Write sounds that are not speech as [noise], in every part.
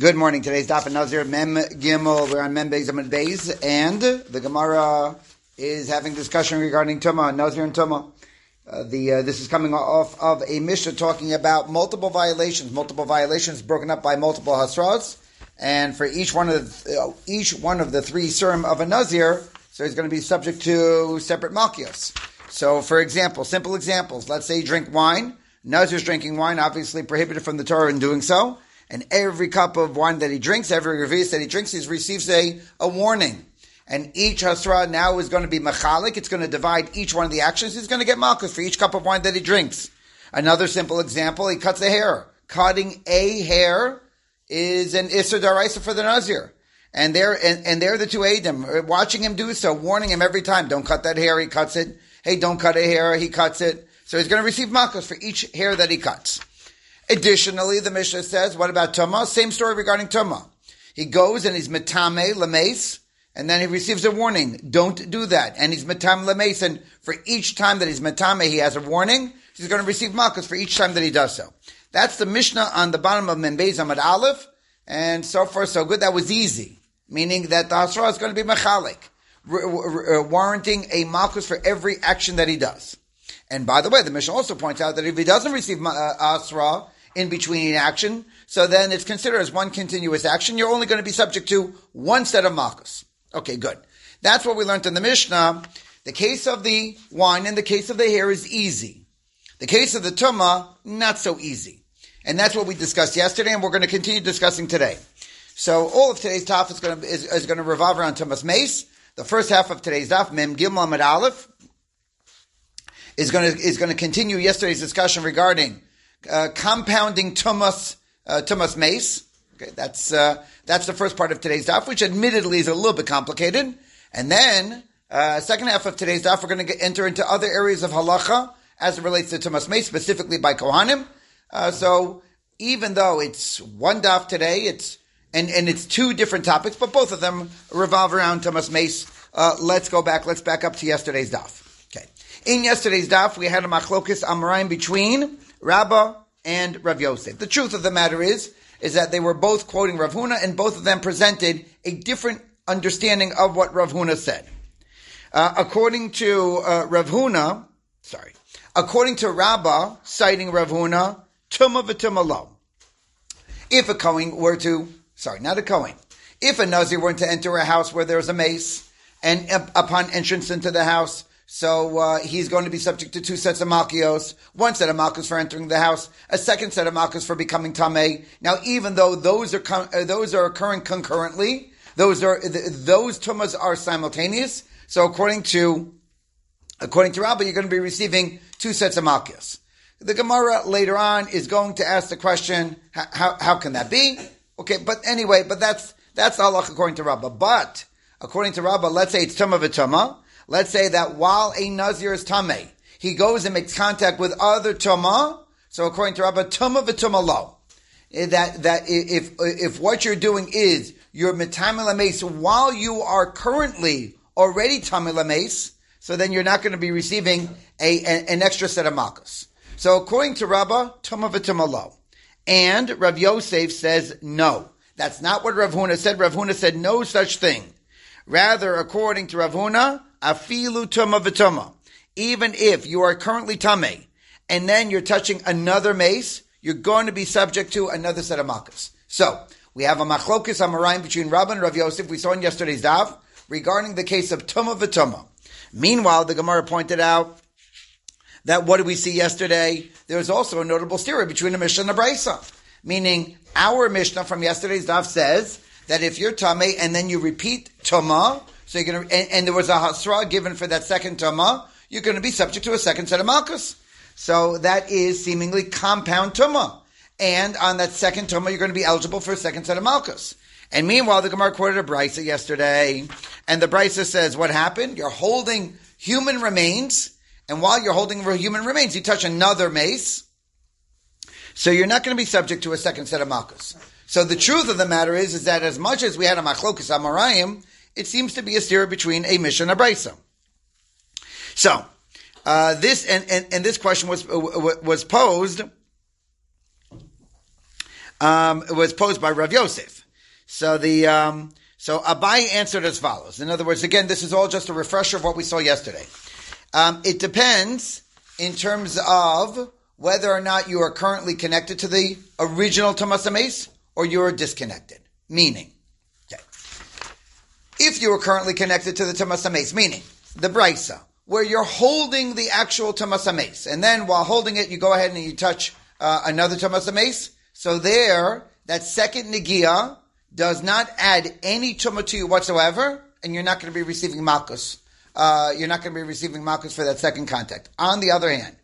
Good morning. Today's Daf and Nazir Mem Gimel. We're on Mem Beis Amud Beis, and the Gemara is having discussion regarding Tuma, Nazir and Tuma. Uh, the uh, this is coming off of a Mishnah talking about multiple violations, multiple violations broken up by multiple hasras, and for each one of the, uh, each one of the three serum of a Nazir, so he's going to be subject to separate malchios. So, for example, simple examples. Let's say you drink wine. Nazir's drinking wine, obviously prohibited from the Torah in doing so and every cup of wine that he drinks, every revis that he drinks, he receives a, a warning. And each hasra now is going to be machalik. It's going to divide each one of the actions. He's going to get malchus for each cup of wine that he drinks. Another simple example, he cuts a hair. Cutting a hair is an Isser Daraisa for the Nazir. And they're, and, and the two Adim, watching him do so, warning him every time, don't cut that hair, he cuts it. Hey, don't cut a hair, he cuts it. So he's going to receive malchus for each hair that he cuts. Additionally, the Mishnah says, what about Tumah? Same story regarding Tumah. He goes and he's metame lames, and then he receives a warning. Don't do that. And he's metam lames, and for each time that he's metame, he has a warning. He's going to receive malchus for each time that he does so. That's the Mishnah on the bottom of Membez Amud Aleph, and so far so good. That was easy, meaning that the Hasra is going to be mechalik, warranting a malchus for every action that he does. And by the way, the Mishnah also points out that if he doesn't receive uh, Asra, in between action. So then it's considered as one continuous action. You're only going to be subject to one set of malchus. Okay, good. That's what we learned in the Mishnah. The case of the wine and the case of the hair is easy. The case of the tumah, not so easy. And that's what we discussed yesterday, and we're going to continue discussing today. So all of today's daf is going to, is, is going to revolve around tumas mace. The first half of today's daf, Mem Gimel Aleph, is going to, is going to continue yesterday's discussion regarding uh, compounding tumas uh, tumas mace. Okay, that's uh, that's the first part of today's daf, which admittedly is a little bit complicated. And then uh, second half of today's daf, we're going to enter into other areas of halacha as it relates to tumas mace, specifically by kohanim. Uh, so even though it's one daf today, it's and and it's two different topics, but both of them revolve around tumas mace. Uh, let's go back. Let's back up to yesterday's daf. Okay. In yesterday's daf, we had a machlokis amraim between Rabbah and Rav Yosef. The truth of the matter is, is that they were both quoting Rav Huna and both of them presented a different understanding of what Rav Huna said. Uh, according to uh, Rav Huna, sorry, according to Rabbah, citing Rav Huna. If a Kohen were to, sorry, not a Kohen, if a Nazir were to enter a house where there's a mace, and upon entrance into the house, so uh, he's going to be subject to two sets of malchios, one set of malchios for entering the house, a second set of malchios for becoming tamei. Now, even though those are uh, those are occurring concurrently, those are th- those tumas are simultaneous. So, according to according to Rabbah, you're going to be receiving two sets of malchios. The Gemara later on is going to ask the question, how, how can that be? Okay, but anyway, but that's that's the according to Rabba. But according to Rabba, let's say it's tumah v'tumah. Let's say that while a Nazir is Tameh, he goes and makes contact with other Tumah. So according to Rabbah, Tumah v'Tumah lo. Eh, that, that if, if what you're doing is you're Metamil Mace while you are currently already Tamil so then you're not going to be receiving a, an extra set of Malchus. So according to Rabba, Tumah v'Tumah lo. And Rav Yosef says no. That's not what Rav Huna said. Rav Huna said no such thing. Rather, according to Rav Huna, afilu tuma v'tuma. Even if you are currently tame, and then you're touching another mace, you're going to be subject to another set of makas. So, we have a machlokus amarayim between Rabbah and Rav Yosef, we saw in yesterday's daf, regarding the case of tuma v'tuma. Meanwhile, the Gemara pointed out that what did we see yesterday? There was also a notable theory between a Mishnah and a Brisa. Meaning, our Mishnah from yesterday's daf says that if you're tame and then you repeat tuma, so you're going to, and, and, there was a hasra given for that second tuma, you're going to be subject to a second set of malchus. So that is seemingly compound tuma. And on that second tuma, you're going to be eligible for a second set of malchus. And meanwhile, the Gemara quoted a brisa yesterday, and the brisa says, what happened? You're holding human remains, and while you're holding human remains, you touch another mace, so you're not going to be subject to a second set of malchus. So the truth of the matter is, is that as much as we had a machlokas amarayim, it seems to be a steer between a Mishnah and a brisa. So, uh, this and, and, and, this question was uh, was posed um, it was posed by Rav Yosef. So the um, so Abai answered as follows. In other words, again, this is all just a refresher of what we saw yesterday. Um, it depends in terms of whether or not you are currently connected to the original Tumas or you are disconnected. Meaning, if you are currently connected to the Tumas meaning the Brisa, where you're holding the actual Tumas and then while holding it, you go ahead and you touch uh, another Tumas So there, that second Nigia does not add any Tumah to you whatsoever, and you're not going to be receiving Malkus. Uh, you're not going to be receiving Malkus for that second contact. On the other hand,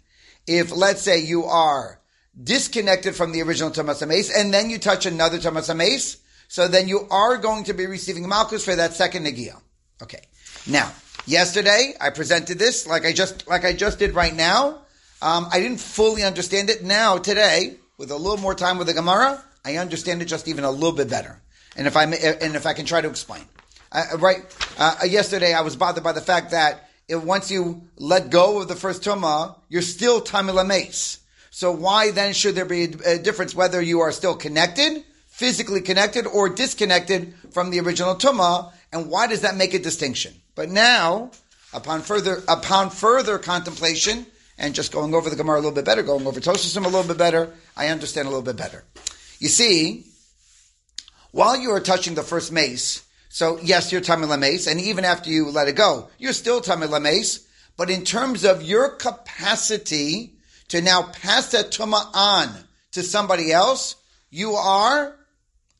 if let's say you are disconnected from the original Tumas and then you touch another Tumas so then you are going to be receiving Malkus for that second Nagia. Okay. Now, yesterday I presented this like I just, like I just did right now. Um, I didn't fully understand it. Now, today, with a little more time with the Gemara, I understand it just even a little bit better. And if I, and if I can try to explain. Uh, right, uh, yesterday I was bothered by the fact that once you let go of the first tumah, you're still tamei. So why then should there be a difference whether you are still connected, physically connected, or disconnected from the original tumah? And why does that make a distinction? But now, upon further upon further contemplation and just going over the Gemara a little bit better, going over Tosasim a little bit better, I understand a little bit better. You see, while you are touching the first mace, so yes, you're Tamei Mace, and even after you let it go, you're still Tamei Mace. But in terms of your capacity to now pass that tuma on to somebody else, you are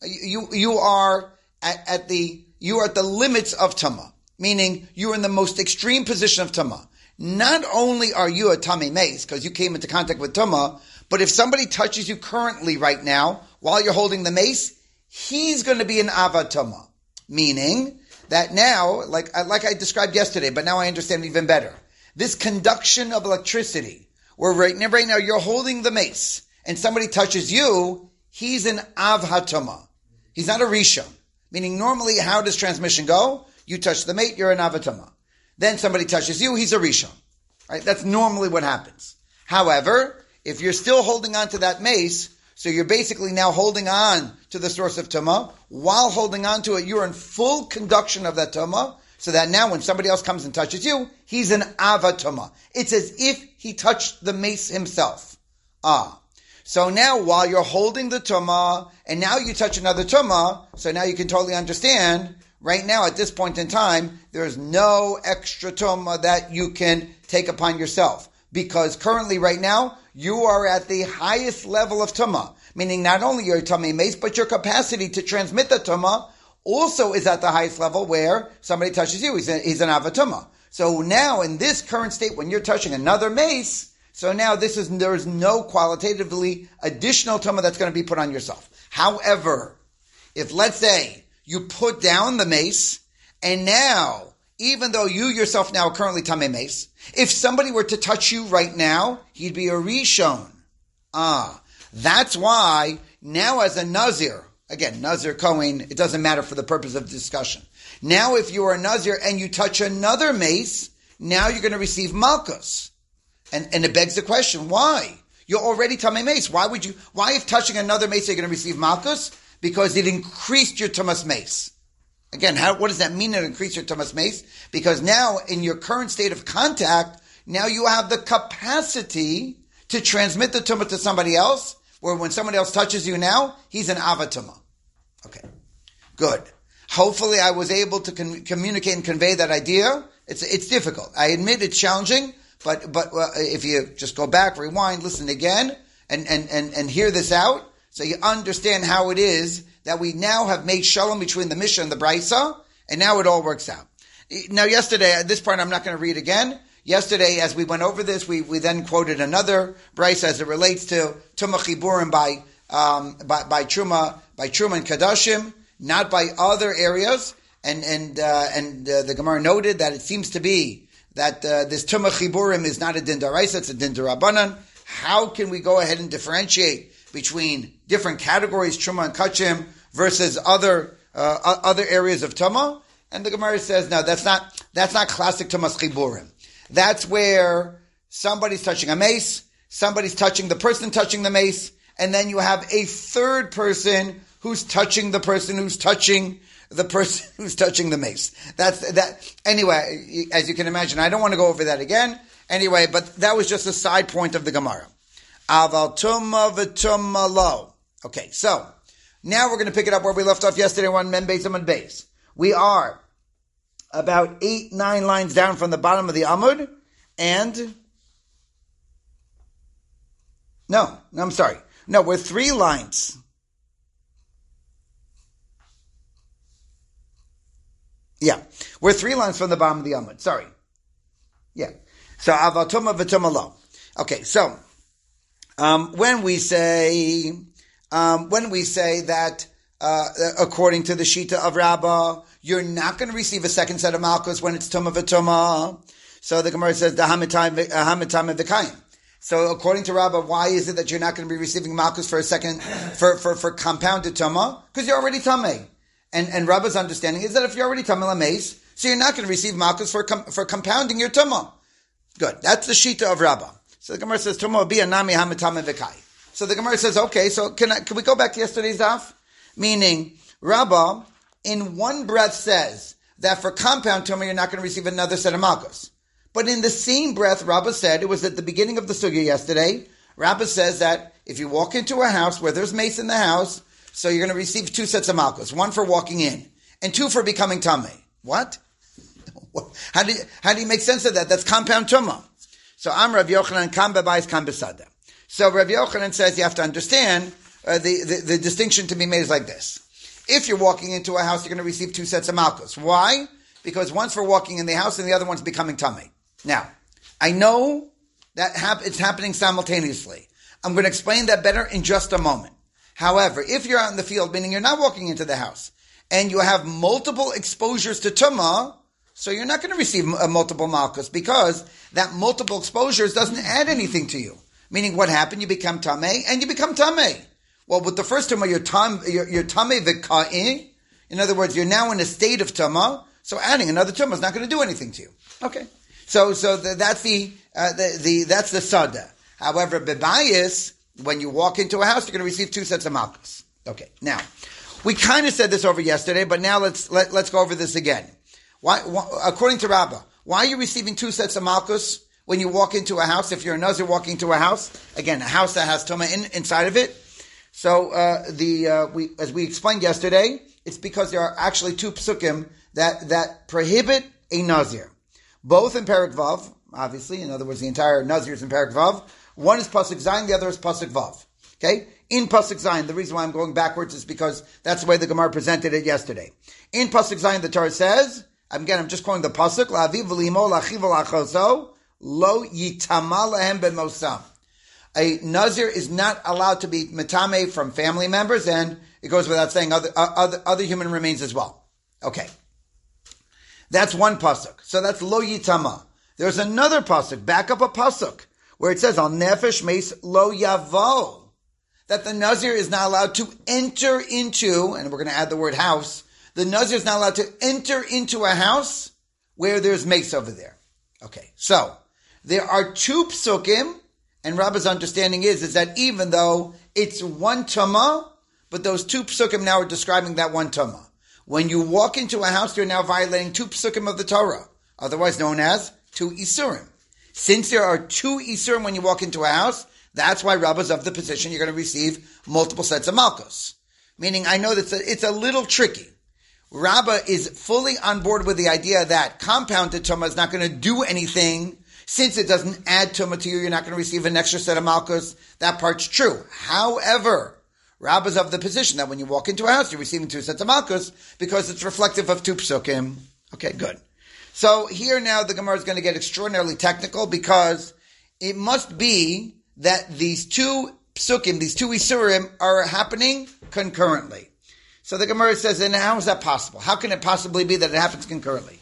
you you are at, at the you are at the limits of tuma, meaning you are in the most extreme position of tuma. Not only are you a tummy mace because you came into contact with tuma, but if somebody touches you currently right now while you're holding the mace, he's going to be an avatama. Meaning that now, like, like I described yesterday, but now I understand even better. This conduction of electricity, where right now, right now you're holding the mace and somebody touches you, he's an avhatama. He's not a rishon. Meaning normally how does transmission go? You touch the mate, you're an avatama. Then somebody touches you, he's a rishon. Right? That's normally what happens. However, if you're still holding on to that mace, so you're basically now holding on to the source of Tuma. While holding on to it, you're in full conduction of that Tuma. So that now when somebody else comes and touches you, he's an Avatuma. It's as if he touched the mace himself. Ah. So now while you're holding the Tuma, and now you touch another Tuma, so now you can totally understand, right now at this point in time, there's no extra Tuma that you can take upon yourself. Because currently right now, you are at the highest level of tuma, meaning not only your tummy mace, but your capacity to transmit the tuma also is at the highest level where somebody touches you. He's, a, he's an avatuma. So now in this current state, when you're touching another mace, so now this is, there is no qualitatively additional tuma that's going to be put on yourself. However, if let's say you put down the mace and now even though you yourself now are currently Tame Mace, if somebody were to touch you right now, he'd be a Rishon. Ah, that's why now as a Nazir, again, Nazir Kohen, it doesn't matter for the purpose of discussion. Now if you are a Nazir and you touch another mace, now you're going to receive Malchus. And, and it begs the question, why? You're already Tame Mace. Why would you, why if touching another mace you're going to receive Malchus? Because it increased your Tumas Mace. Again, how, what does that mean to increase your Tumas Mace? Because now, in your current state of contact, now you have the capacity to transmit the tumah to somebody else, where when somebody else touches you now, he's an avatuma. Okay. Good. Hopefully I was able to con- communicate and convey that idea. It's, it's difficult. I admit it's challenging, but, but uh, if you just go back, rewind, listen again, and, and, and, and hear this out, so you understand how it is that we now have made shalom between the Mishnah and the Brisa, and now it all works out. Now, yesterday, at this part, I'm not going to read again. Yesterday, as we went over this, we, we then quoted another Brisa as it relates to Tumah Chiburim by, um, by, by Truma, by Truma and Kadashim, not by other areas. And, and, uh, and uh, the Gemara noted that it seems to be that uh, this Tumah Chiburim is not a Din Daraisa, it's a Din Darabanan. How can we go ahead and differentiate between different categories, Truma and Kachim, versus other uh, other areas of Tuma. And the Gemara says, no, that's not that's not classic Tumas Chiburim. That's where somebody's touching a mace, somebody's touching the person touching the mace, and then you have a third person who's touching the person who's touching the person [laughs] who's touching the mace. That's that. Anyway, as you can imagine, I don't want to go over that again. Anyway, but that was just a side point of the Gemara. Aval tuma lo. Okay, so now we're going to pick it up where we left off yesterday on men base and base. We are about eight, nine lines down from the bottom of the Amud, and no, no, I'm sorry. No, we're three lines. Yeah, we're three lines from the bottom of the Amud. Sorry. Yeah. So avatuma v'tuma lo. Okay, so um, when we say um, when we say that uh, according to the Shita of Rabbah, you're not going to receive a second set of malchus when it's tuma v'tuma. So the Gemara says the hamitam v'kayim. So according to Rabbah, why is it that you're not going to be receiving malchus for a second for for, for compounded tuma? Because you're already tamei. And and Rabbah's understanding is that if you're already tamei lameis, so you're not going to receive malchus for com, for compounding your tuma. Good. That's the shita of Rabbah. So the Gemara says tuma be a nami hamitame v'kai. So the Gemara says, okay, so can I, can we go back to yesterday's daf? Meaning, Rabbah, in one breath says that for compound tumah you're not going to receive another set of malchus. But in the same breath, Rabbah said, it was at the beginning of the sugya yesterday, Rabbah says that if you walk into a house where there's mace in the house, so you're going to receive two sets of malchus, one for walking in, and two for becoming tummy. What? [laughs] How do you, how do you make sense of that? That's compound tumah. So I'm Rav Yochanan, kam bebayis, kam. So Rav Yochanan says you have to understand uh, the, the, the distinction to be made is like this. If you're walking into a house, you're going to receive two sets of malchus. Why? Because one's for walking in the house and the other one's becoming tummy. Now, I know that hap- it's happening simultaneously. I'm going to explain that better in just a moment. However, if you're out in the field, meaning you're not walking into the house, and you have multiple exposures to tumah, so you're not going to receive a multiple malchus because that multiple exposures doesn't add anything to you. Meaning, what happened? You become tameh and you become tameh. Well, with the first tumah, you're tam, you're, you're tameh v'ka'in. In other words, you're now in a state of tumah. So adding another tumah is not going to do anything to you. Okay. So, so the, that's the, uh, the, the, that's the sada. However, bebayis, when you walk into a house, you're going to receive two sets of malchus. Okay. Now, we kind of said this over yesterday, but now let's, let, let's go over this again. Why, why, according to Rabbah, why are you receiving two sets of malchus when you walk into a house? If you're a nazir walking into a house, again, a house that has tuma in, inside of it. So uh, the uh, we, as we explained yesterday, it's because there are actually two psukim that that prohibit a nazir, both in Perak Vav, obviously. In other words, the entire nazir is in Perak Vav. One is pasuk zayin, the other is pasuk vav. Okay, in pasuk zayin, the reason why I'm going backwards is because that's the way the Gemara presented it yesterday. In pasuk zayin, the Torah says Again, I'm just quoting the pasuk. La'aviv v'limo lachiv lo yitama lehem ben mosam. A nazir is not allowed to be metame from family members, and it goes without saying other uh, other, other human remains as well. Okay, that's one pasuk. So that's lo yitama. There's another pasuk. Back up a pasuk where it says al nefesh meis lo yavo. That the nazir is not allowed to enter into, and we're going to add the word house the Nazir is not allowed to enter into a house where there's mace over there. Okay, so there are two psukim, and Rabbah's understanding is, is that even though it's one tuma, but those two psukim now are describing that one tuma. When you walk into a house, you're now violating two psukim of the Torah, otherwise known as two isurim. Since there are two isurim when you walk into a house, that's why Rabbah's of the position you're going to receive multiple sets of Malkos. Meaning, I know that it's a, little tricky. Rabbah is fully on board with the idea that compounded tumah is not going to do anything since it doesn't add tumah to you. You're not going to receive an extra set of Malkos. That part's true. However, Rabbah's of the position that when you walk into a house, you're receiving two sets of Malkos because it's reflective of two psukim. Okay, good. So here now the Gemara is going to get extraordinarily technical because it must be that these two psukim, these two isurim, are happening concurrently. So the Gemara says, and how is that possible? How can it possibly be that it happens concurrently?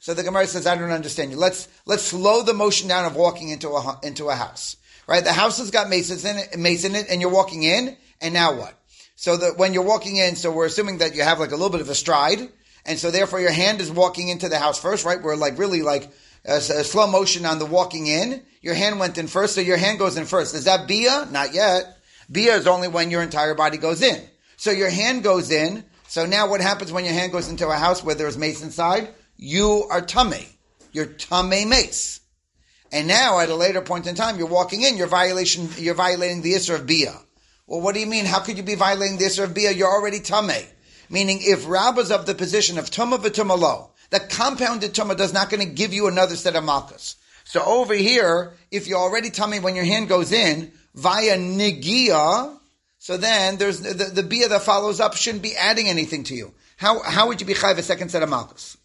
So the Gemara says, I don't understand you. Let's let's slow the motion down of walking into a into a house. Right? The house has got masons in it, mace in it, and you're walking in, and now what? So that when you're walking in, so we're assuming that you have like a little bit of a stride, and so therefore your hand is walking into the house first, right? We're like really like a, a, slow motion on the walking in. Your hand went in first, so your hand goes in first. Is that bia? Not yet. Bia is only when your entire body goes in. So your hand goes in. So now what happens when your hand goes into a house where there's mace inside? You are tummy. You're tummy mace. And now at a later point in time, you're walking in, you're violation, you're violating the Isra of Bia. Well, what do you mean? How could you be violating the Isra of Bia? You're already tummy. Meaning if Rabba's of the position of Tumma v'Tumma lo, the compounded Tumma does not going to give you another set of Malkas. So over here, if you're already tummy when your hand goes in, via Nigia, so then there's the, the Bia that follows up shouldn't be adding anything to you. How, how would you be chayv a second set of Malkas?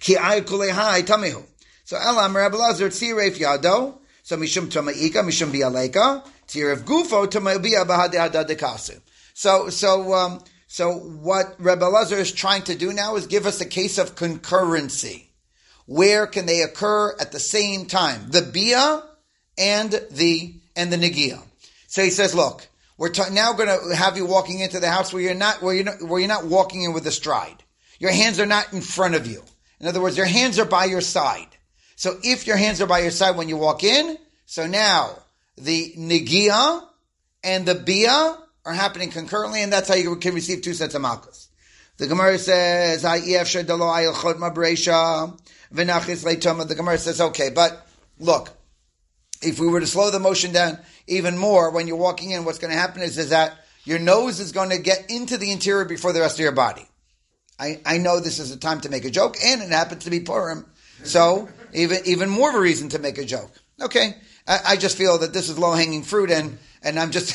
Ki ay tamihu. So Elam Rabbi Lazar tziref yado. So mishum tomaika mishum bialeka tziref gufo to tomaibia bahadeh So so um, so what Rabbi Lazar is trying to do now is give us a case of concurrency. Where can they occur at the same time? The bia and the and the negia. So he says, look, we're t- now going to have you walking into the house where you're not where you're not, where you're not walking in with a stride. Your hands are not in front of you. In other words, your hands are by your side. So if your hands are by your side when you walk in, so now the nigia and the bia are happening concurrently, and that's how you can receive two sets of malchus. The Gemara says. The Gemara says, okay, but look, if we were to slow the motion down even more, when you're walking in, what's going to happen is, is that your nose is going to get into the interior before the rest of your body. I, I know this is a time to make a joke, and it happens to be Purim. So even even more of a reason to make a joke. Okay, I, I just feel that this is low hanging fruit, and and I'm just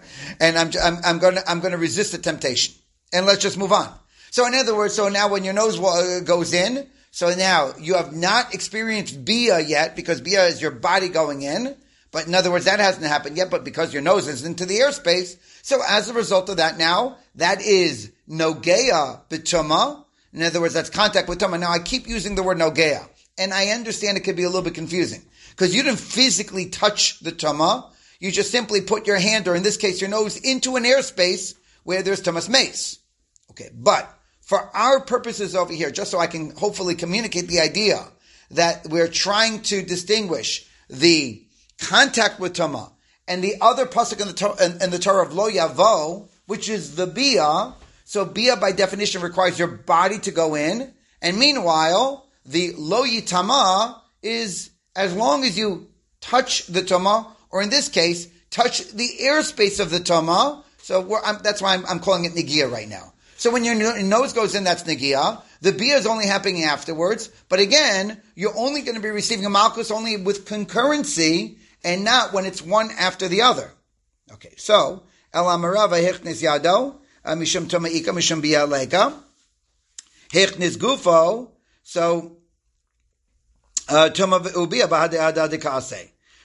[laughs] and I'm I'm, I'm to I'm to resist the temptation, and let's just move on. So in other words, so now when your nose uh, goes in, so now you have not experienced bia yet because bia is your body going in. But in other words, that hasn't happened yet, but because your nose is into the airspace, so as a result of that now, that is nogea bituma. In other words, that's contact with tuma. Now I keep using the word nogea and I understand it could be a little bit confusing because you didn't physically touch the tama. You just simply put your hand, or in this case, your nose, into an airspace where there's tamas mace. Okay, but for our purposes over here, just so I can hopefully communicate the idea that we're trying to distinguish the contact with tama and the other pasuk in the Torah, in, in the Torah of lo yavo, which is the bia. So bia by definition requires your body to go in, and meanwhile the lo yitama is as long as you touch the tama, or in this case, touch the airspace of the tama. So that's why I'm, I'm, calling it nigia right now. So when your nose goes in, that's nigia. The bia is only happening afterwards. But again, you're only going to be receiving a malchus only with concurrency and not when it's one after the other. Okay, so el amarava yado mishum tomaika mishum bia lega hichnis gufo so, uh,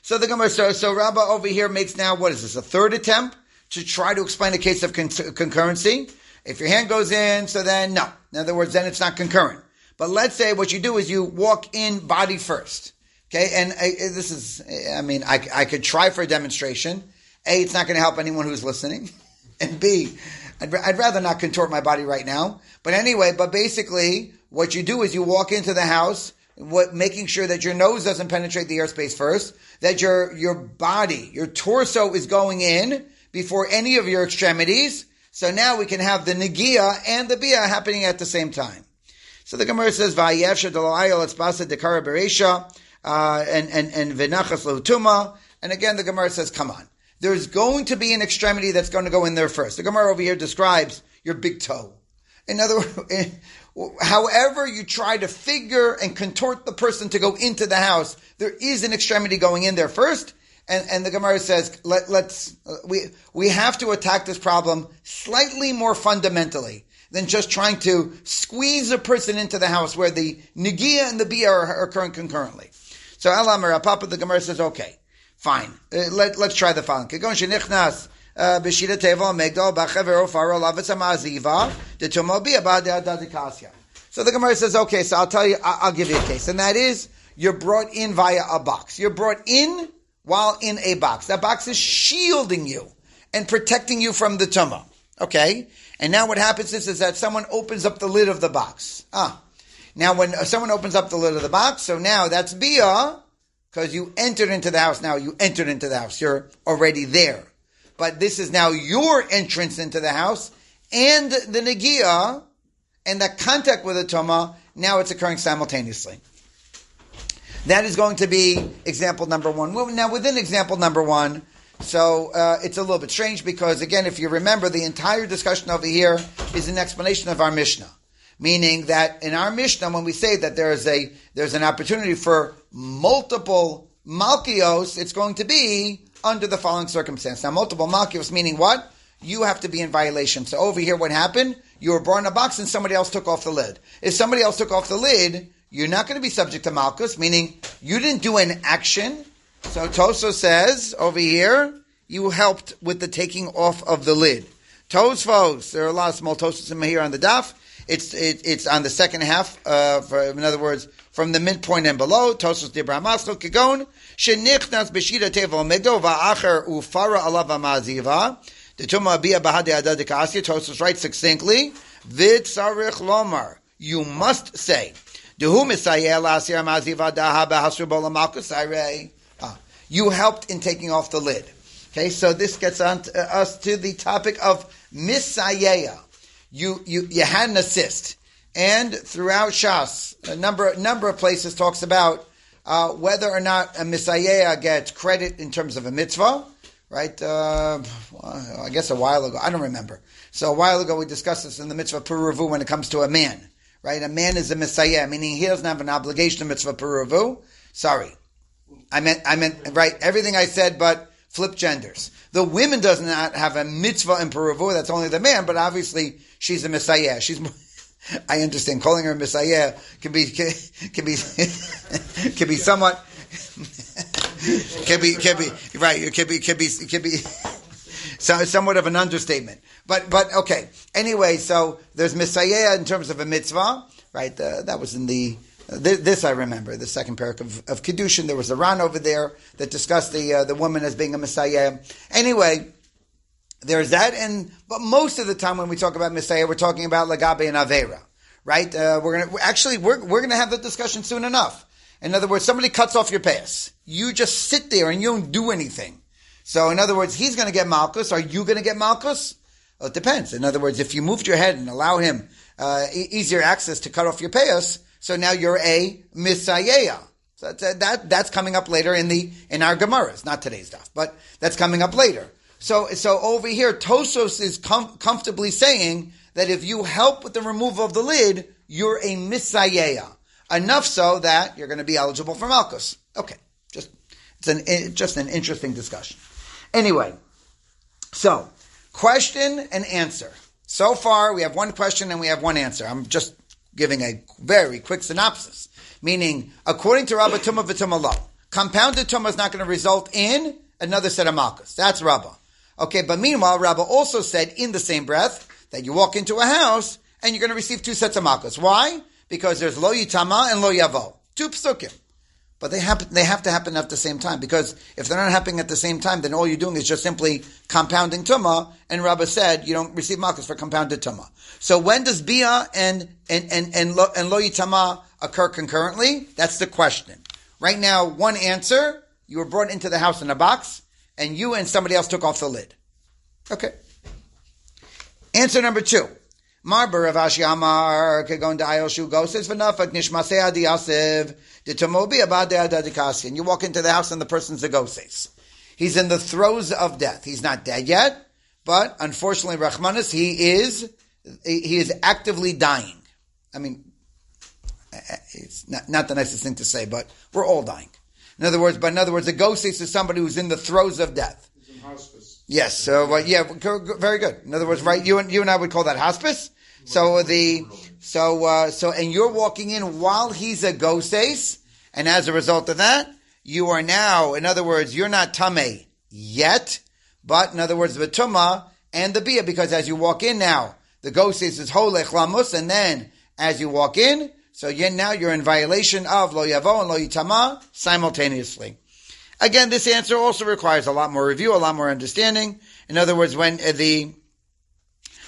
so the Gemara, so, so Rabba over here makes now, what is this, a third attempt to try to explain a case of con- concurrency? If your hand goes in, so then no. In other words, then it's not concurrent. But let's say what you do is you walk in body first. Okay, and I, this is, I mean, I, I could try for a demonstration. A, it's not going to help anyone who's listening. [laughs] And B, I'd, I'd rather not contort my body right now. But anyway, but basically, what you do is you walk into the house, what, making sure that your nose doesn't penetrate the airspace first, that your, your body, your torso is going in before any of your extremities. So now we can have the negia and the bia happening at the same time. So the Gemara says, "Vayevsha delayil etzbasa dekara beresha," uh, and and and v'nachas lotuma. And again, the Gemara says, "Come on, there's going to be an extremity that's going to go in there first. The Gemara over here describes your big toe. In other words, [laughs] however you try to figure and contort the person to go into the house, there is an extremity going in there first. And, and the Gemara says, let, us we, we have to attack this problem slightly more fundamentally than just trying to squeeze a person into the house where the Nigia and the Bia are, are occurring concurrently. So Alamar, Papa, the Gemara says, okay, fine. Uh, let, let's try the following. Uh, adadikasya. So the Gemara says, okay, so I'll tell you, I'll give you a case, and that is you're brought in via a box. You're brought in while in a box. That box is shielding you and protecting you from the tumah. Okay, and now what happens is, is that someone opens up the lid of the box. Ah, Now, when someone opens up the lid of the box, so now that's bia, because you entered into the house. Now you entered into the house. You're already there. But this is now your entrance into the house and the negia and the contact with the Toma, Now it's occurring simultaneously. That is going to be example number one. Now within example number one, so uh, it's a little bit strange because again, if you remember, the entire discussion over here is an explanation of our Mishnah, meaning that in our Mishnah, when we say that there is a there's an opportunity for multiple malchios, it's going to be under the following circumstance. Now, multiple malchios meaning what? You have to be in violation. So over here, what happened? You were brought in a box and somebody else took off the lid. If somebody else took off the lid, you're not going to be subject to malchus, meaning you didn't do an action so Tosfos says over here, you helped with the taking off of the lid. Tosfos, there are a lot of small tosos in here on the daf. It's it, it's on the second half. Uh, for, in other words, from the midpoint and below. Tosfos dibra maslo kigon shenichnas b'shida tevel mido va'acher ufara alav amaziva. The tuma bia bahadi adadikasya. Tosfos writes succinctly. Vid sarich lomar. You must say. Dehu misayel asir amaziva daha behasru bolamalkus you helped in taking off the lid. Okay, so this gets on to, uh, us to the topic of misayeya. You, you, you had an assist. And throughout Shas, a number, number of places talks about uh, whether or not a misayeya gets credit in terms of a mitzvah, right? Uh, well, I guess a while ago, I don't remember. So a while ago we discussed this in the mitzvah puravu when it comes to a man, right? A man is a misayeya, meaning he doesn't have an obligation to mitzvah puravu. Sorry, I meant, I meant, right, everything I said, but flip genders. The women does not have a mitzvah in Peruvu, that's only the man, but obviously she's a messiah. She's, [laughs] I understand, calling her a messiah can be, can, can be, [laughs] can be somewhat, [laughs] can be, can be, right, it can be, can be, can be, somewhat of an understatement. But, but, okay. Anyway, so there's messiah in terms of a mitzvah, right? That was in the, this I remember, the second parak of, of Kedushin. There was a Ran over there that discussed the uh, the woman as being a Messiah. Anyway, there's that, and but most of the time when we talk about Messiah, we're talking about Lagabe and Avera, right? Uh, we're gonna actually we're we're gonna have the discussion soon enough. In other words, somebody cuts off your pass. You just sit there and you don't do anything. So, in other words, he's to get Malchus. Are you to get Malchus? Well, it depends. In other words, if you moved your head and allow him uh, easier access to cut off your payas, so now you're a misayeya. So that's, that, that's coming up later in the, in our Gemaras, not today's stuff, but that's coming up later. So, so over here, Tosfos is com- comfortably saying that if you help with the removal of the lid, you're a misayeya. Enough so that you're going to be eligible for Malchus. Okay. Just, it's an, it, just an interesting discussion. Anyway. So, question and answer. So far, we have one question and we have one answer. I'm just giving a very quick synopsis. Meaning, according to Rabba Tumah V'Tumah Lo, compounded Tumah is not going to result in another set of Malchus. That's Rabba. Okay, but meanwhile, Rabba also said in the same breath that you walk into a house and you're going to receive two sets of Malchus. Why? Because there's Lo Yitama and Lo Yavo. Two psukim. But they happen, they have to happen at the same time because if they're not happening at the same time, then all you're doing is just simply compounding tuma. And Rabbah said you don't receive malchus for compounded tuma. So when does bia and and and and lo, and lo yitama occur concurrently? That's the question. Right now, one answer: you were brought into the house in a box, and you and somebody else took off the lid. Okay. Answer number two. Marber Rav Ashi Amar Kegon Da'ayel Shu Goses V'Nafak Nishmasei Adi Yasiv D'Tamobi Abad Adadikasi and you walk into the house and the person's a Goses. He's in the throes of death. He's not dead yet, but unfortunately, Rahmanis, he is he is actively dying. I mean, it's not, not the nicest thing to say, but we're all dying. In other words, but in other words, a Goses is somebody who's in the throes of death. Yes. So, uh, yeah, very good. In other words, right? You and you and I would call that hospice. So the so uh, so and you're walking in while he's a goses, and as a result of that, you are now. In other words, you're not tame yet, but in other words, the tuma and the bia, because as you walk in now, the goses is holech lamus, and then as you walk in, so you now you're in violation of lo yavo and lo yitama simultaneously. Again, this answer also requires a lot more review, a lot more understanding. In other words, when the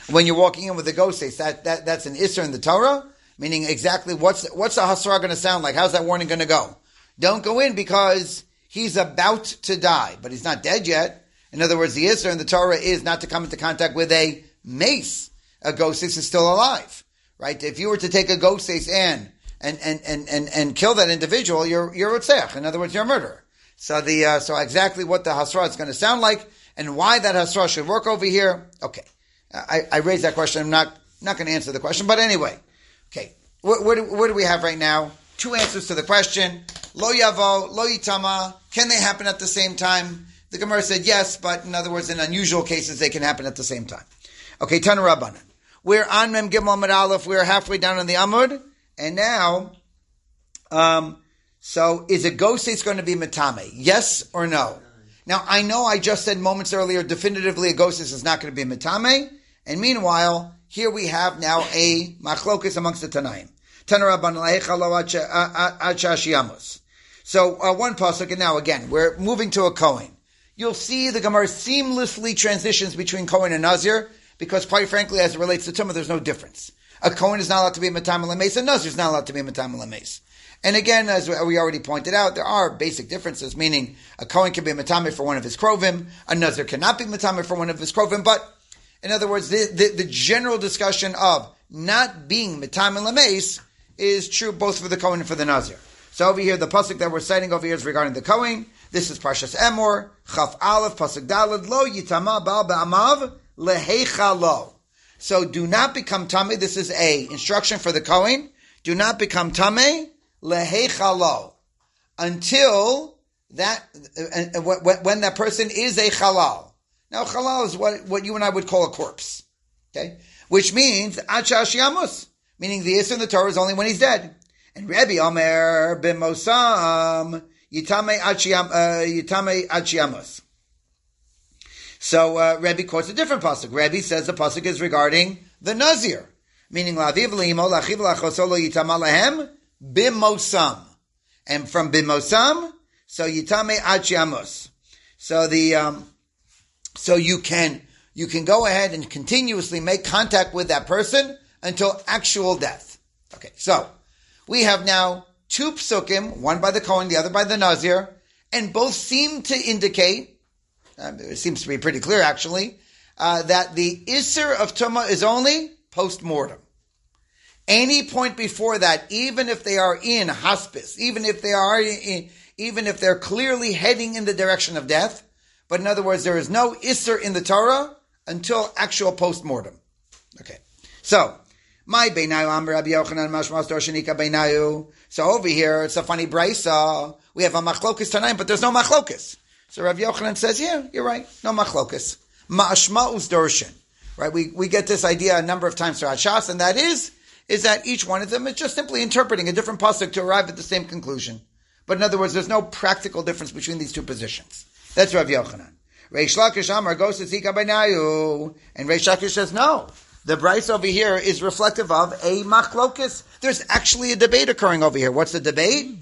when you're walking in with the goses that, that that's an isser in the Torah. meaning exactly what's what's the hasra going to sound like? How's that warning going to go? Don't go in because he's about to die, but he's not dead yet. In other words, the Isra in the Torah is not to come into contact with a mace. A goses is still alive, right? If you were to take a goses in and and, and, and, and kill that individual, you're, you're a In other words, you're a murderer. So the, uh, so exactly what the hasra is going to sound like and why that hasra should work over here. Okay. I, I raised that question. I'm not, not going to answer the question, but anyway. Okay. What, what do we have right now? Two answers to the question. Lo yavo, lo yitama. Can they happen at the same time? The Gemara said yes, but in other words, in unusual cases, they can happen at the same time. Okay, Tana Rabbanan. We're on Mem Gimel Aleph. We're halfway down on the Amud. And now, um, so is a goses it's going to be Matame? Yes or no? Now, I know I just said moments earlier, definitively a goses is not going to be Matame. And meanwhile, here we have now a machlokus amongst the Tanaim. So uh, one pasuk, and now again we're moving to a Kohen. You'll see the Gemara seamlessly transitions between Kohen and Nazir because, quite frankly, as it relates to Tumah, there's no difference. A Kohen is not allowed to be a Matam Lames, and Nazir is not allowed to be a Matam. And again, as we already pointed out, there are basic differences, meaning a Kohen can be a Matame for one of his Krovim, a Nazir cannot be Matame for one of his Krovim, but in other words, the, the, the general discussion of not being Matame Lames is true both for the Kohen and for the Nazir. So over here, the pasuk that we're citing over here is regarding the Kohen. This is Parshas Emor, Chaf Aleph, pasuk Dalad, Lo Yitama Bal Ba'amav, Lehecha Lo. So do not become tummy. This is a instruction for the Kohen. Do not become tummy lehechalo until that uh, when that person is a halal. Now halal is what what you and I would call a corpse. Okay, which means achashiamus, meaning the is in the Torah is only when he's dead. And Rabbi Omer b'mosam yitame achiamus. So uh, Rebbe quotes a different pasuk. Rebbe says the pasuk is regarding the nazir, meaning laviv limo lachiv lachosolo yitamalahem bimosam, and from bimosam, so yitame achiamos. So the um, so you can you can go ahead and continuously make contact with that person until actual death. Okay, so we have now two psukim, one by the Kohen, the other by the Nazir, and both seem to indicate uh, it seems to be pretty clear actually, uh, that the Isser of Tumah is only post-mortem. Any point before that, even if they are in hospice, even if they are in, even if they're clearly heading in the direction of death, but in other words, there is no Isser in the Torah until actual post-mortem. Okay. So, my Beinayu Amr Rabbi Yochanan Mashmas Dorshanika Beinayu. So over here, it's a funny brisa. We have a machlokus tonight, but there's no machlokus. So Rav Yochanan says, yeah, you're right. No machlokas. Ma'ashma'us darshan. Right? We, we get this idea a number of times throughout Shas, and that is, is that each one of them is just simply interpreting a different pasuk to arrive at the same conclusion. But in other words, there's no practical difference between these two positions. That's Rav Yochanan. Reish Lakish Amar goes to Tzika Bainayu, and Reish Lakish says, no. The Brisa over here is reflective of a machlokus. There's actually a debate occurring over here. What's the debate?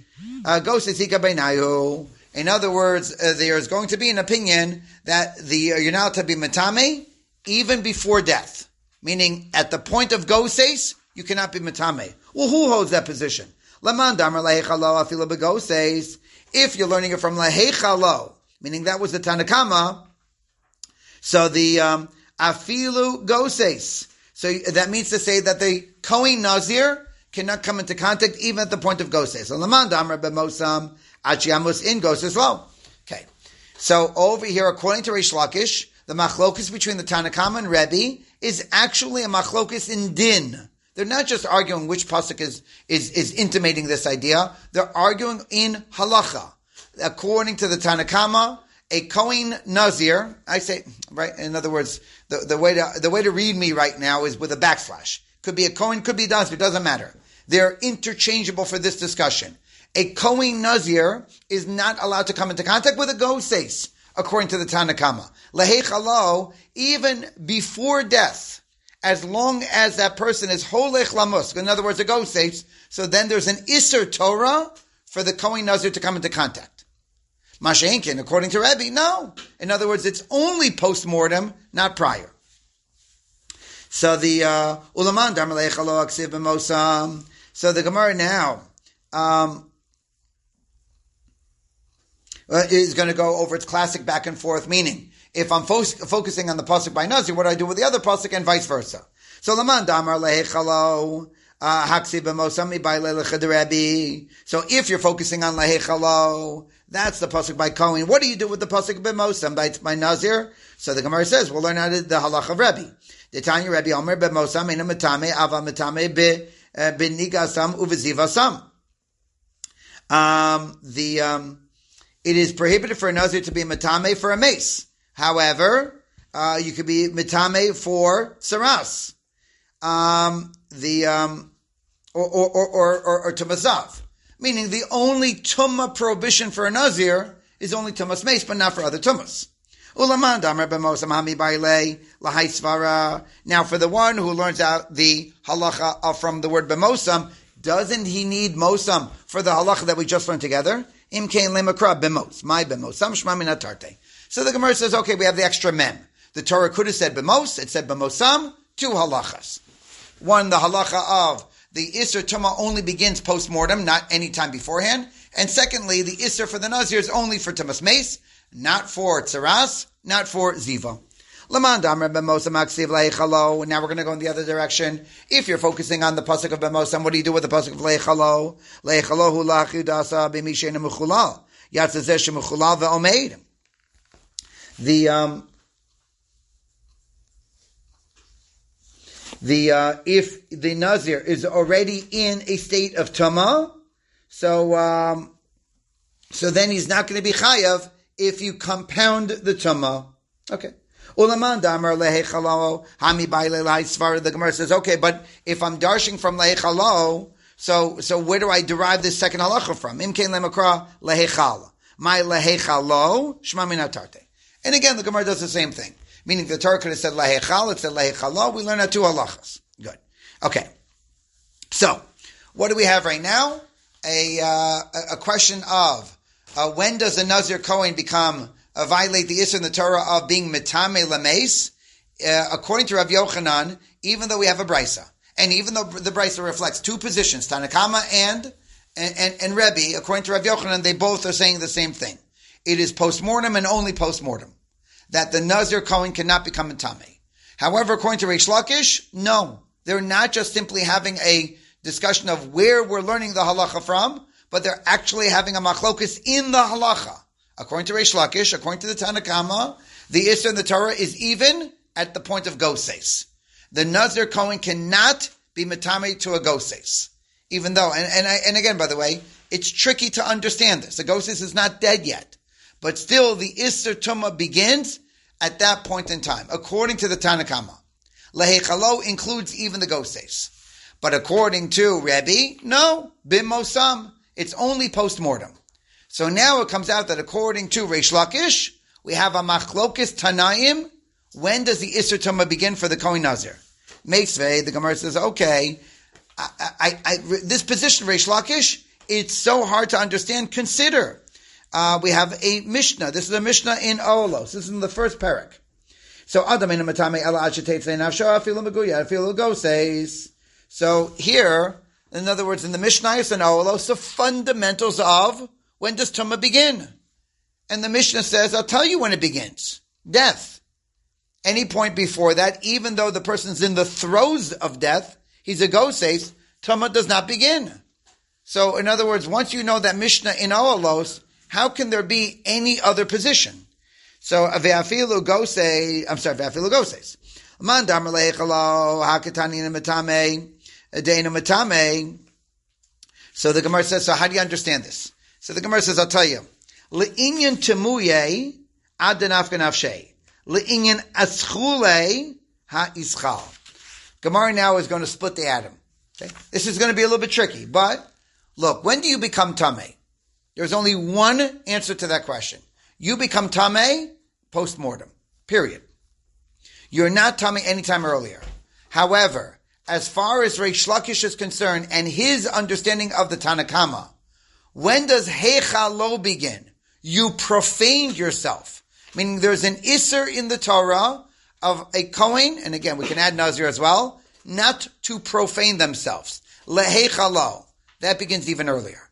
Uh, goes to Tzika Bainayu. In other words, uh, there is going to be an opinion that the uh, you're not to be matame even before death, meaning at the point of goses you cannot be matame. Well, who holds that position? If you're learning it from lahechalo, meaning that was the Tanakama, so the um, afilu goses. So that means to say that the Kohen Nazir cannot come into contact even at the point of goses. So Laman Damar b'mosam Achiamus in goes as well. Okay. So over here, according to Reish Lakish, the machlokus between the Tanakama and Rebbe is actually a machlokus in din. They're not just arguing which pasuk is, is, is intimating this idea. They're arguing in halacha. According to the Tanakama, a Kohen Nazir, I say, right, in other words, the, the way to, the way to read me right now is with a backslash. Could be a Kohen, could be a Nazir, doesn't matter. They're interchangeable for this discussion a Kohen Nazir is not allowed to come into contact with a Goses, according to the Tanakama. Lehechalo, even before death, as long as that person is Holech in other words, a Goses, so then there's an Isser Torah for the Kohen Nazir to come into contact. Mashenkin, according to Rebbe, no. In other words, it's only post-mortem, not prior. So the uh, ulaman uh, So the Gemara now um, uh, is going to go over its classic back and forth meaning. If I'm fo- focusing on the pasuk by Nazir, what do I do with the other pasuk and vice versa? So laman damar lehechalo. Uh, so if you're focusing on lahechalo, that's the pasuk by Kohen. What do you do with the pasuk b'mosam by, by Nazir? So the Gemara says we'll learn out of the halach of Rebbe. The Tanya Rebbe Omer b'mosam ina matame ava matame b'nigasam uh, uvizivasam. Um, the um, it is prohibited for a nazir to be matame for a meis. However, uh, you could be matame for saras. Um, the um, or or or or, or tumazav, meaning the only tumma prohibition for a nazir is only tumas meis, but not for other tumas. Now, for the one who learns out the halacha from the word b'mosam, doesn't he need mosam for the halacha that we just learned together? B'mos, my. So the Gemara says, okay, we have the extra mem. The Torah could have said bemos, it said bemosam, two halachas. One, the halacha of the Isser Tumah only begins post-mortem, not any time beforehand. And secondly, the Isser for the Nazir is only for Tumas Meis, not for Tzaras, not for Ziva. Now we're going to go in the other direction. If you're focusing on the pasuk of Bemosam, what do you do with the pasuk of Leichalo? Leichalo hu lachidasa b'mishena mechulal. Yatzazeh shemechulal ve'omeid. The, um, the uh, if the nazir is already in a state of tama, so um, so then he's not going to be chayav if you compound the tama. Okay. Ulaman damar lehechalalo hami baile The Gemara says, okay, but if I'm darshing from lehechalo, so so where do I derive this second halacha from? Imkein lemakra lehechal. My lehechalo shma minatarte. And again, the Gemara does the same thing. Meaning the Torah could have said lahechal, it said lahechalo. We learn out two halachas. Good. Okay. So, what do we have right now? A, uh, a question of uh, when does the Nazir Kohen become, uh, violate the Isra in the Torah of being mitame lames? Uh, according to Rav Yochanan, even though we have a brisa, and even though the brisa reflects two positions, Tanakama and and, and, and Rebbe, according to Rav Yochanan, they both are saying the same thing. It is post-mortem and only post-mortem that the Nazir Kohen cannot become a Tame. However, according to Reish Lakish, no. They're not just simply having a discussion of where we're learning the halacha from, but they're actually having a machlokus in the halacha. According to Reish Lakish, according to the Tanakama, the Isra in the Torah is even at the point of goses. The Nazir Kohen cannot be matame to a goses. Even though, and, and, I, and again, by the way, it's tricky to understand this. The goses is not dead yet. But still, the Isser Tumah begins at that point in time, according to the Tanakama. Lehechalo includes even the Goses. But according to Rebbe, no, Bim Mosam, it's only post-mortem. So now it comes out that according to Reish Lakish, we have a machlokis Tanaim. When does the Isser Tumah begin for the Kohen Nazir? Meisvei, the Gemara says, okay, I, I, I, this position, Reish Lakish, it's so hard to understand. Consider uh, we have a Mishnah. This is a Mishnah in Ohalos. This is in the first parak. So Adam in Matame Ela says. So here, in other words, in the Mishnah and Ohalos, the fundamentals of when does Tumah begin? And the Mishnah says, I'll tell you when it begins. Death. Any point before that, even though the person's in the throes of death, he's a goses, Tumah does not begin. So, in other words, once you know that Mishnah in Ohalos, how can there be any other position? So ve'afilu gose, I'm sorry, ve'afilu goses. So the Gemara says, so how do you understand this? So the Gemara says, I'll tell you. Le'inyan temuye adanafka nafshe. Le'inyan aschule ha-ischal. Gemara now is going to split the atom. Okay? This is going to be a little bit tricky, but look, when do you become tame? There's only one answer to that question. You become Tame post-mortem. Period. You're not Tame anytime earlier. However, as far as Reish Lakish is concerned and his understanding of the Tanakama, when does Heichalo begin? You profaned yourself. Meaning there's an Isser in the Torah of a Kohen, and again, we can add Nazir as well, not to profane themselves. Lehechalo. That begins even earlier.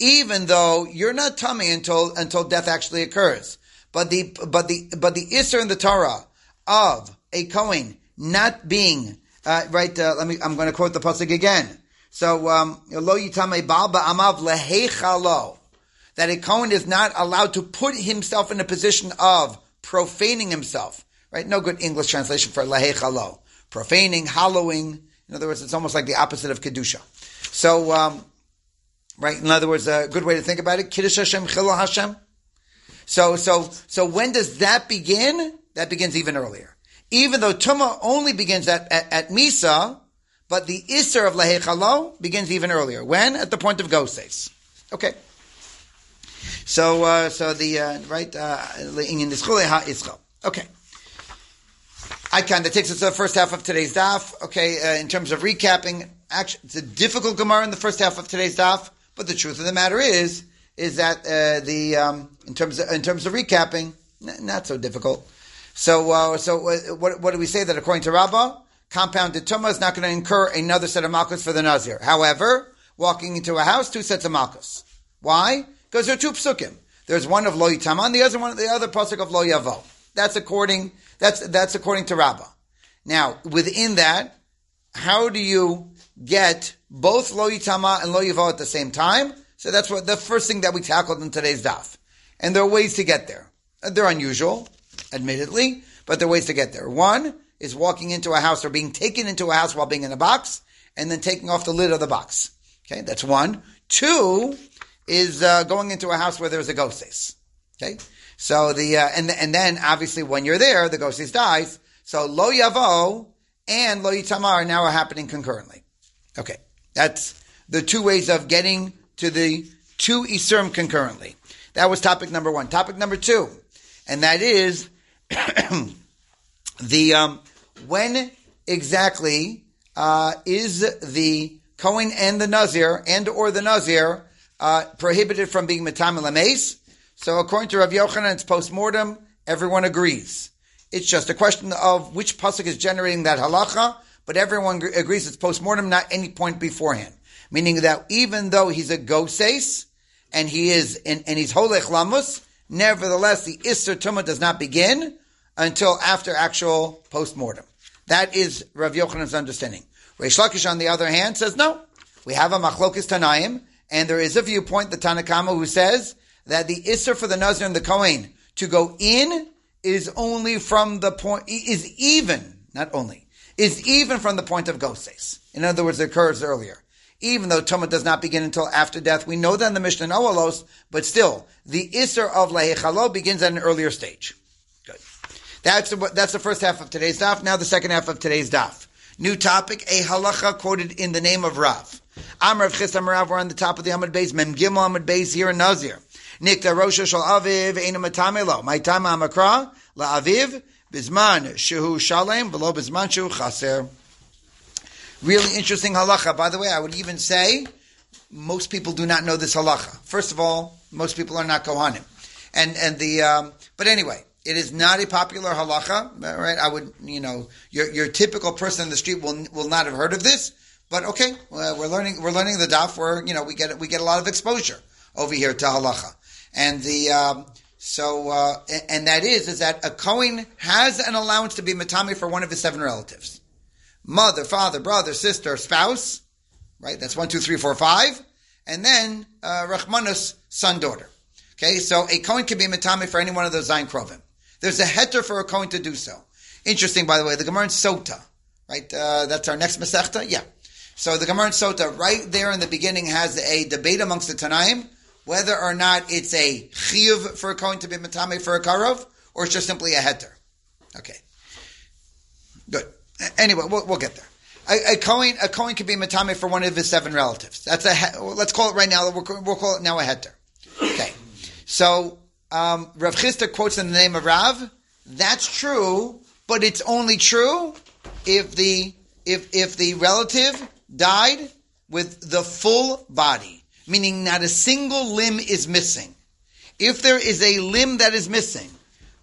Even though you're not tamei until, until death actually occurs. But the, but the, but the Isser in the Torah of a Kohen not being, uh, right, uh, let me, I'm going to quote the Pasuk again. So, um, lo yitame balba amav lehechalo. That a Kohen is not allowed to put himself in a position of profaning himself. Right? No good English translation for lehechalo. Profaning, hallowing. In other words, it's almost like the opposite of kedusha. So, um, right? In other words, a good way to think about it: kiddush Hashem, chilul Hashem. So, so, so when does that begin? That begins even earlier. Even though tuma only begins at, at, at misa, but the Isser of Lahechalo begins even earlier. When? At the point of Goses. Okay. So, uh, so the, uh, right, uh, Okay. I can. That takes us to the first half of today's daf. Okay, uh, in terms of recapping, actually, it's a difficult Gemara in the first half of today's daf, but the truth of the matter is, is that uh, the um, in terms of, in terms of recapping, n- not so difficult. So, uh, so uh, what, what do we say that according to Rabbah, compounded tumah is not going to incur another set of malchus for the nazir. However, walking into a house, two sets of malchus. Why? Because there are two psukim. There's one of lo yitaman, the other one, the other pasuk of lo yavo. That's according that's that's according to Rabbah. Now, within that, how do you get both lo yitama and lo yavo at the same time? So that's what the first thing that we tackled in today's daf. And there are ways to get there. They're unusual, admittedly, but there are ways to get there. One is walking into a house or being taken into a house while being in a box and then taking off the lid of the box. Okay, that's one. Two is uh, going into a house where there's a goses. Okay, so the uh, and and then obviously when you're there, the goses dies. So lo yavo and lo yitamar now are happening concurrently. Okay, that's the two ways of getting to the two isurim concurrently. That was topic number one. Topic number two, and that is [clears throat] the um, when exactly uh, is the Kohen and the Nazir and or the Nazir uh, prohibited from being Matam Lames? So according to Rav Yochanan, it's post-mortem. Everyone agrees. It's just a question of which pasuk is generating that halacha, but everyone agrees it's post-mortem, not any point beforehand. Meaning that even though he's a goses, and he is, and, and he's holech lamus, nevertheless the Isser Tumah does not begin until after actual post-mortem. That is Rav Yochanan's understanding. Reish Lakish, on the other hand, says no. We have a machlokis Tanaim, and there is a viewpoint, the Tanakama, who says that the Isser for the Nazir and the Kohen to go in is only from the point, is even, not only, is even from the point of Goses. In other words, it occurs earlier. Even though Tumah does not begin until after death, we know that in the Mishnah Ohalos, but still, the Isser of Lehechalo begins at an earlier stage. Good. That's the, that's the first half of today's daf. Now the second half of today's daf. New topic, a halacha quoted in the name of Rav. Amr of Chis Rav, we're on the top of the Amud Beis, Mem Gimel Amud Beis here in Nazir. Nikta Rosha Shal Aviv, Eina Matamelo. Time Amakra, La Aviv, Bizman Shehu Shalem, Bizman Shehu Chaser. Really interesting halacha. By the way, I would even say most people do not know this halacha. First of all, most people are not Kohanim. And, and the, um, but anyway, it is not a popular halacha, right? I would, you know, your, your typical person in the street will, will not have heard of this, but okay, we're learning, we're learning the daf where, you know, we get, we get a lot of exposure over here to halacha. And the, um, so, uh, and that is, is that a Kohen has an allowance to be matami for one of his seven relatives. Mother, father, brother, sister, spouse, right? That's one, two, three, four, five. And then, uh, son, daughter. Okay, so a Kohen can be matami for any one of those Zayin Krovim. There's a heter for a Kohen to do so. Interesting, by the way, the Gemara in Sota, right? Uh, that's our next Masechta? Yeah. So the Gemara in Sota, right there in the beginning, has a debate amongst the Tanaim whether or not it's a chiyuv for a Kohen to be matame for a karov, or it's just simply a heter. Okay. Good. Anyway, we'll, we'll get there. A, a Kohen, a Kohen could be matame for one of his seven relatives. That's a, let's call it right now, we'll, we'll call it now a heter. Okay. So, um, Rav Chisda quotes in the name of Rav. That's true, but it's only true if the if if the relative died with the full body, meaning not a single limb is missing. If there is a limb that is missing,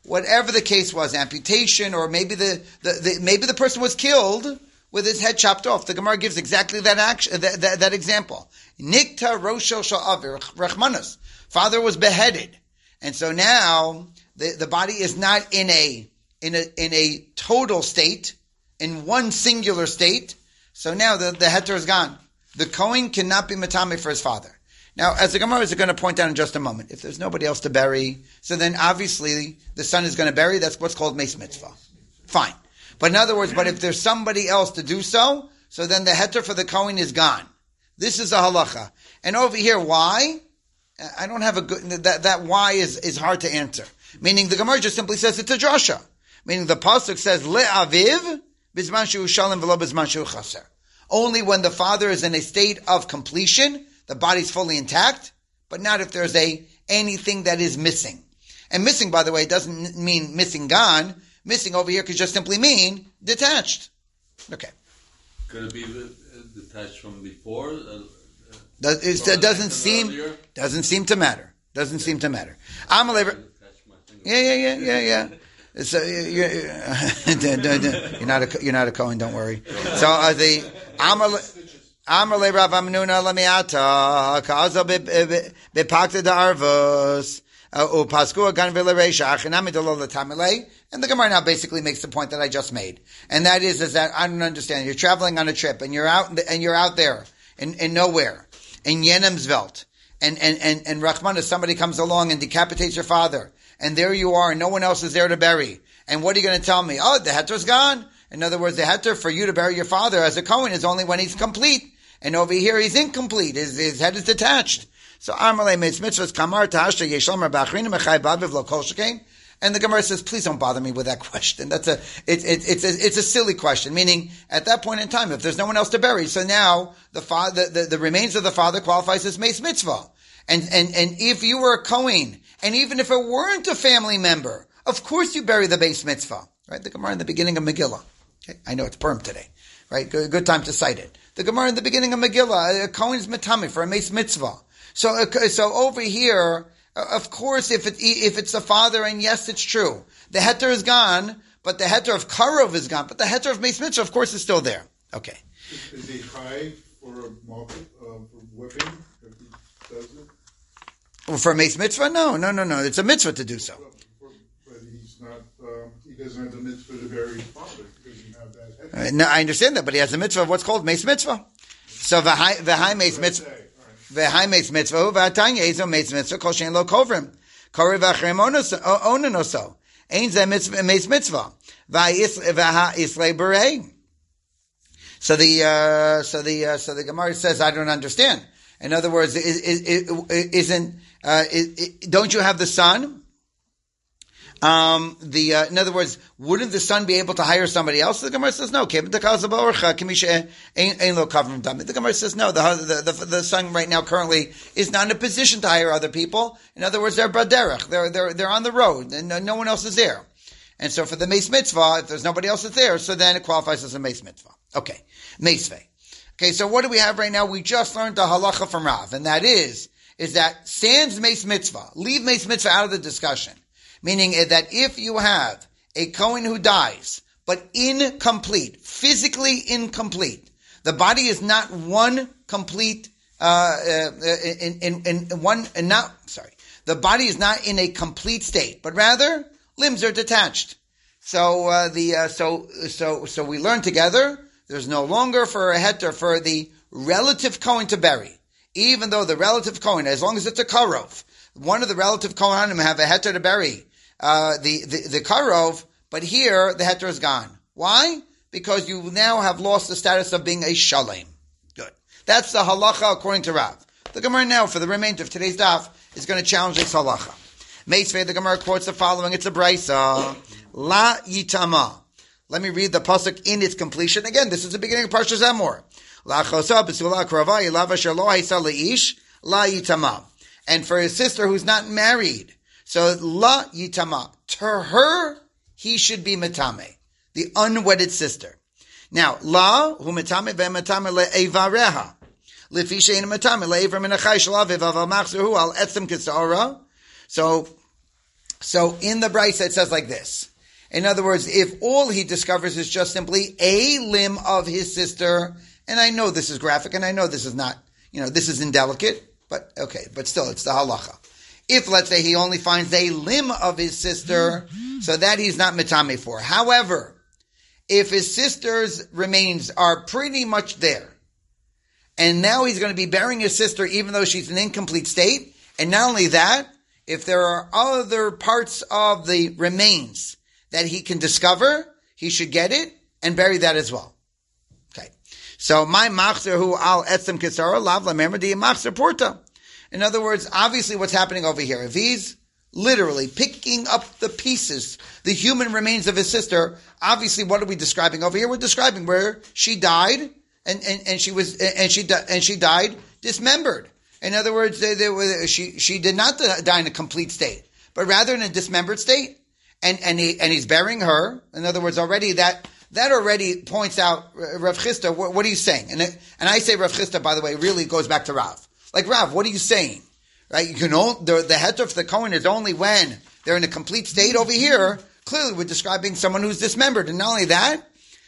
whatever the case was, amputation, or maybe the, the, the maybe the person was killed with his head chopped off. The Gemara gives exactly that action, that, that, that example. Nikta Roshel Sha'avir Rachmanas. Father was beheaded. And so now the, the body is not in a, in a, in a total state, in one singular state. So now the, the heter is gone. The Kohen cannot be matame for his father. Now, as the Gemara is going to point out in just a moment, if there's nobody else to bury, so then obviously the son is going to bury. That's what's called meis mitzvah. Fine. But in other words, but if there's somebody else to do so, so then the heter for the Kohen is gone. This is a halacha. And over here, why? I don't have a good, that, that why is, is hard to answer. Meaning the Gemara just simply says it's a drasha. Meaning the Pasuk says, le'aviv, bizman shu shalim v'lo bizman shu chaser. Only when the father is in a state of completion, the body's fully intact, but not if there's a anything that is missing. And missing, by the way, doesn't mean missing gone. Missing over here could just simply mean detached. Okay. Could it be uh, detached from before? Uh, Does, it doesn't seem earlier? doesn't seem to matter. Doesn't seem to matter. I'm a labor. Yeah, yeah, yeah, yeah, yeah. So you're, [laughs] you're not a you're not a Kohen. Don't worry. So uh, the Amar Amar le Rav Amnuna lemiata uh, kaazo bepakta da arvos upasku uh, gan v'lereisha achinami dolo. And the Gemara now basically makes the point that I just made, and that is is that I don't understand. You're traveling on a trip, and you're out and you're out there in, in nowhere in Yenemsveld, and and and and Rahman, somebody comes along and decapitates your father, and there you are, and no one else is there to bury. And what are you going to tell me? Oh, the heter's gone. In other words, the heter for you to bury your father as a Kohen is only when he's complete. And over here, he's incomplete. His, his head is detached. So, Amalei Mitz Kamar Echai Babiv Lo Kol. And the Gemara says, please don't bother me with that [laughs] question. That's a, it, it, it's a, it's a silly question. Meaning, at that point in time, if there's no one else to bury, so now the father, the, the, the remains of the father qualifies as meis mitzvah. And, and, and if you were a Kohen, and even if it weren't a family member, of course you bury the base mitzvah. Right? The Gemara in the beginning of Megillah. Okay? I know it's Purim today. Right? Good, good time to cite it. The Gemara in the beginning of Megillah, a Kohen is matami for a meis mitzvah. So, uh, so over here, uh, of course, if it, if it's the father, and yes, it's true, the heter is gone, but the heter of karov is gone, but the heter of meis mitzvah, of course, is still there. Okay. Is, is he high for a market, uh, for whipping if he does it? Well, for a meis mitzvah, no, no, no, no. It's a mitzvah to do so. But he's not, um, he doesn't have the mitzvah to bury his father, Uh, no, I understand that, but he has a mitzvah of what's called meis mitzvah. So the high, the high meis mitzvah. Right. V'hai meis mitzvah, v'atanya ezo meis mitzvah, kol shein lo kovrim. Kori v'achrem onen oso. Ein ze mitzvah, meis mitzvah. V'ha islay berei. So the, uh, so the, uh, so the Gemara says, I don't understand. In other words, is, is, isn't, uh, is, don't you have the son? Um, the uh, in other words, wouldn't the son be able to hire somebody else? The Gemara says no. The Gemara says no. The, the, the, the son right now currently is not in a position to hire other people. In other words, they're baderech. They're they're they're on the road, and no, no one else is there. And so for the meis mitzvah, if there's nobody else that's there, so then it qualifies as a meis mitzvah. Okay, maceveh. Okay, so what do we have right now? We just learned the halacha from Rav, and that is is that sans meis mitzvah, leave meis mitzvah out of the discussion. Meaning that if you have a Kohen who dies, but incomplete, physically incomplete, the body is not one complete, uh, uh, in, in, in one, and not, sorry, the body is not in a complete state, but rather limbs are detached. So, uh, the, uh, so, so, so we learn together, there's no longer for a heter for the relative Kohen to bury. Even though the relative Kohen, as long as it's a Karov, one of the relative Kohanim have a heter to bury uh, the, the, the Karov, but here the heter is gone. Why? Because you now have lost the status of being a Shalem. Good. That's the halacha according to Rav. The Gemara now, for the remainder of today's daf, is going to challenge this halacha. Meisvei, the Gemara quotes the following. It's a brisa. La yitama. Let me read the pasuk in its completion. Again, this is the beginning of Parshas Emor. La chosa b'sula krava la yitama. And for his sister who's not married, so la yitama. To her, he should be matame, the unwedded sister. Now, la hu matame ve'matame le'evareha. Lefi she'en matame le'evar min achai shalav evav hu al etzem kisara. So, So in the Brisa, it says like this. In other words, if all he discovers is just simply a limb of his sister, and I know this is graphic, and I know this is not, you know, this is indelicate, but okay, but still, it's the halacha. If, let's say, he only finds a limb of his sister, so that he's not mitame for. However, if his sister's remains are pretty much there, and now he's going to be burying his sister even though she's in incomplete state, and not only that, if there are other parts of the remains that he can discover, he should get it and bury that as well. So my machzer who al etzem kisara lav lamemra di machzer porta. In other words, obviously what's happening over here, if he's literally picking up the pieces, the human remains of his sister, obviously what are we describing over here? We're describing where she died and, and, and she was, and she, and she died dismembered. In other words, they, they were, she, she did not die in a complete state, but rather in a dismembered state. And, and he, and he's burying her. In other words, already that, that already points out Rav Chisda, what, are you saying? And, it, and I say Rav Chisda, by the way, really goes back to Rav. Like, Rav, what are you saying? Right? You can only, the, the head of the Kohen is only when they're in a complete state over here. Clearly, we're describing someone who's dismembered. And not only that,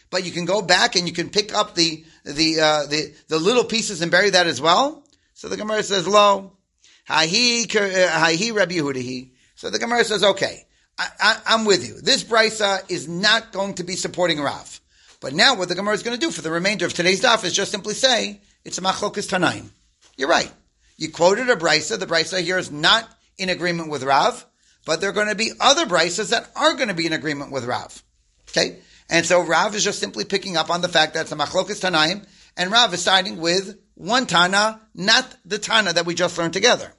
but you can go back and you can pick up the, the, uh, the, the little pieces and bury that as well. So the Gemara says, lo, hi hi Rabbi Yehudahi. So the Gemara says, okay, I, am with you. This brisa is not going to be supporting Rav. But now what the Gemara is going to do for the remainder of today's daf is just simply say, it's a machlokas tanaim. You're right. You quoted a brisa. The brisa here is not in agreement with Rav, but there are going to be other brisas that are going to be in agreement with Rav. Okay? And so Rav is just simply picking up on the fact that it's a machlokas tanaim, and Rav is siding with one Tana, not the Tana that we just learned together.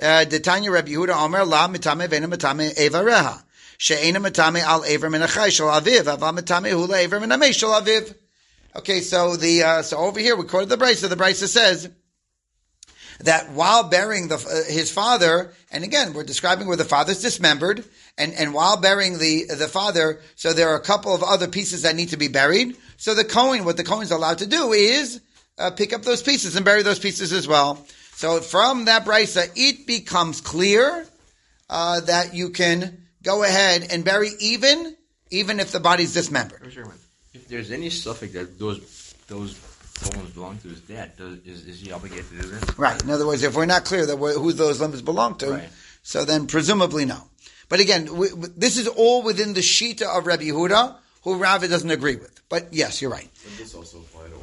Uh, the Tanya Rabbi Yehuda Omer La Mitame Vena Mitame. She'ena Mitame Al Ever Min Achai Shal Aviv. Mitame Hula Shal Aviv. Okay, so the uh, so over here we quoted the Brisa. The Brisa says that while burying the, uh, his father, and again we're describing where the father's dismembered, and and while burying the the father, so there are a couple of other pieces that need to be buried. So the Kohen, what the Kohen's allowed to do is uh, pick up those pieces and bury those pieces as well. So from that brisa, it becomes clear uh, that you can go ahead and bury even even if the body's dismembered. If there's any suffix that those those bones belong to his dad, does, is, is he obligated to do this? Right. In other words, if we're not clear that who those limbs belong to, right. so then presumably no. But again, we, this is all within the shita of Rabbi Yehuda, who Ravi doesn't agree with. But yes, you're right. Would this also apply to organ donation?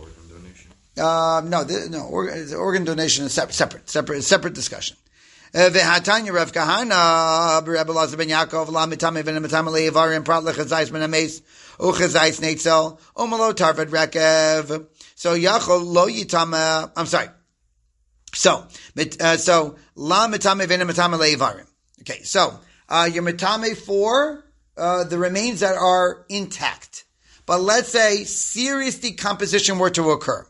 Uh, no, the, no. Organ, organ donation is separate, separate, separate discussion. V'hatanya Rav Kahana, Rebbe Lazar ben Yaakov, la mitame prat ben ames, neitzel, umalo tarvad rekev. So yachol lo yitame, I'm sorry. So, uh, so, la mitame. Okay, so, uh, you're mitame for, uh, the remains that are intact. But let's say serious decomposition were to occur.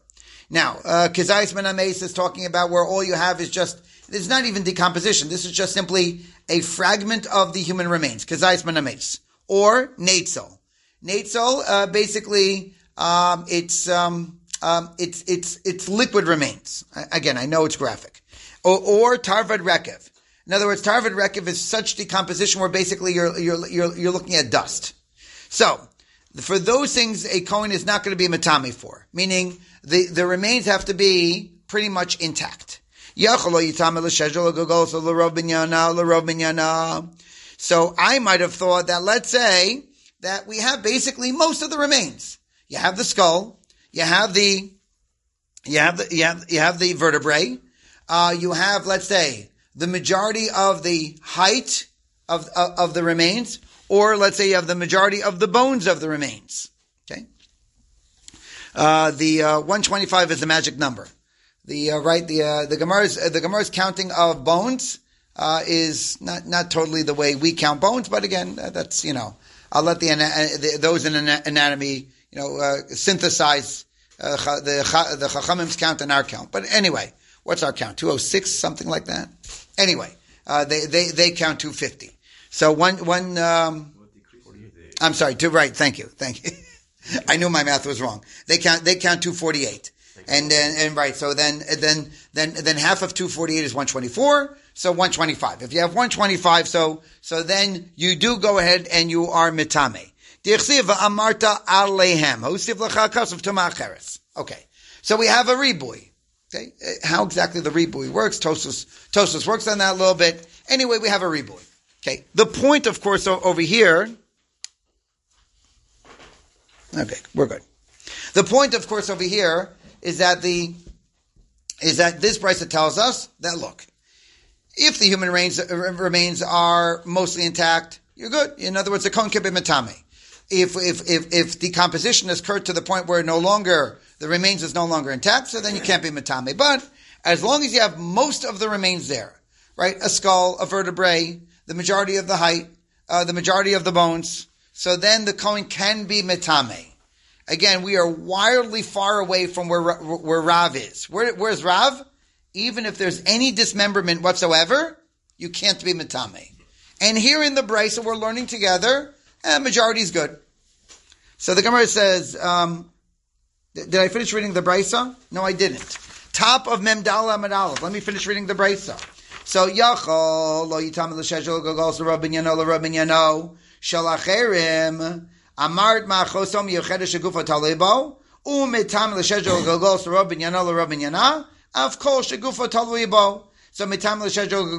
Now, uh, Kizais Ben Ames is talking about where all you have is just it's not even decomposition. This is just simply a fragment of the human remains. Kazais manames. Or Natzel. Natzel, uh, basically, um, it's, um, um, it's, it's, it's liquid remains. Again, I know it's graphic. Or, or Tarvad Rekev. In other words, Tarvad Rekev is such decomposition where basically you're, you're, you're, you're looking at dust. So, for those things, a Kohen is not going to be a matame for. Meaning, the, the remains have to be pretty much intact. So I might have thought that let's say that we have basically most of the remains. You have the skull, you have the, you have the, you have, you have the vertebrae, uh, you have, let's say, the majority of the height of, of, of the remains, or let's say you have the majority of the bones of the remains. Okay. Uh, the uh, 125 is the magic number the uh, right the uh, the Gemara's uh, the Gemara's counting of bones uh, is not not totally the way we count bones, but again, that's you know I'll let the, the those in anatomy you know synthesize the the Chachamim's count and our count. But anyway, what's our count? Two oh six, something like that. Anyway, they they they count two fifty. So one one. Um, I'm sorry. Two right. Thank you. Thank you. [laughs] I knew my math was wrong. They count they count two forty eight and then and right. So then then then then half of two forty eight is one twenty four. so 125. If you have 125, so, so then you do go ahead and you are mitame. Okay. So we have a ribui. Okay. How exactly the ribui works, Tosfos, Tosfos works on that a little bit. Anyway, we have a ribui. Okay. The point, of course, over here, okay, we're good. The point, of course, over here is that the, is that this brisa tells us that look, if the human remains, uh, remains are mostly intact, you're good. In other words, the be metame. If, if, if, if decomposition has occurred to the point where no longer, the remains is no longer intact, so then you can't be metame. But as long as you have most of the remains there, right? A skull, a vertebrae, the majority of the height, uh, the majority of the bones, so then the kohen can be metame. Again, we are wildly far away from where, where Rav is. Where, where's Rav? even if there's any dismemberment whatsoever, you can't be metame. And here in the brisa, we're learning together, eh, majority is good. So the Gemara says, um, did I finish reading the brisa? No, I didn't. Top of Memdala Amadalov. Let me finish reading the brisa. So Yachol lo yitam l'sheshel gogos l'rabin yano l'rabin yano shalacherim amart ma'chosom yochedesh shagufo talibo u'mitam l'sheshel gogos l'rabin yano l'rabin yana of course, shegufa talui bo. So mitam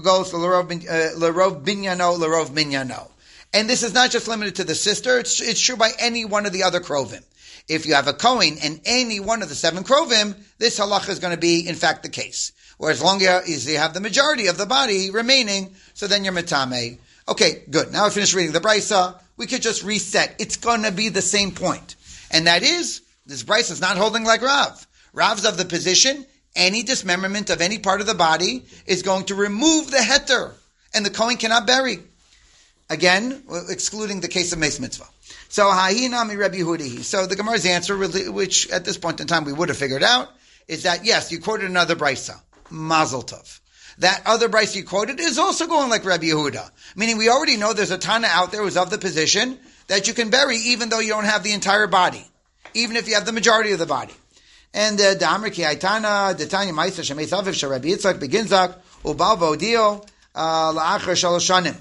goes to l'rov uh, binyano l'rov binyano. And this is not just limited to the sister; it's, it's true by any one of the other krovim. If you have a Kohen and any one of the seven krovim, this halacha is going to be, in fact, the case. Where as long as you have the majority of the body remaining, so then you're mitame. Okay, good. Now I finished reading the brisa. We could just reset. It's going to be the same point, and that is this brisa is not holding like Rav. Rav's of the position any dismemberment of any part of the body is going to remove the heter, and the Kohen cannot bury. Again, excluding the case of Meis Mitzvah. So, Hahinami Rebbe Yehudi. So the Gemara's answer, which at this point in time we would have figured out, is that yes, you quoted another brisa, Mazel Tov. That other brisa you quoted is also going like Rabbi Yehuda, meaning we already know there's a Tana out there who's of the position that you can bury even though you don't have the entire body, even if you have the majority of the body. And the Amr Ki Aitana, the Tanya Maisa Shemei Saviv Sharabi Yitzchak Beginzak, Ubal Vodio, uh, La'achar Shalosh Shanim.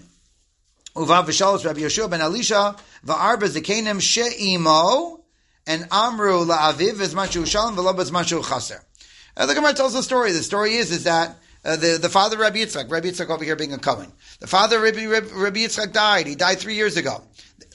Uvav V'shalosh Rabbi Yeshua ben Elisha, Va'arba Zekanim She'imo, and Amru La'aviv V'zmanshu Shalom V'lo B'zmanshu Chaser. Uh, the Gemara tells the story. The story is, is that uh, the, the father of Rabbi Yitzchak, Rabbi Yitzchak over here being a Kohen, the father of Rabbi, Rabbi, Rabbi Yitzchak died. He died three years ago.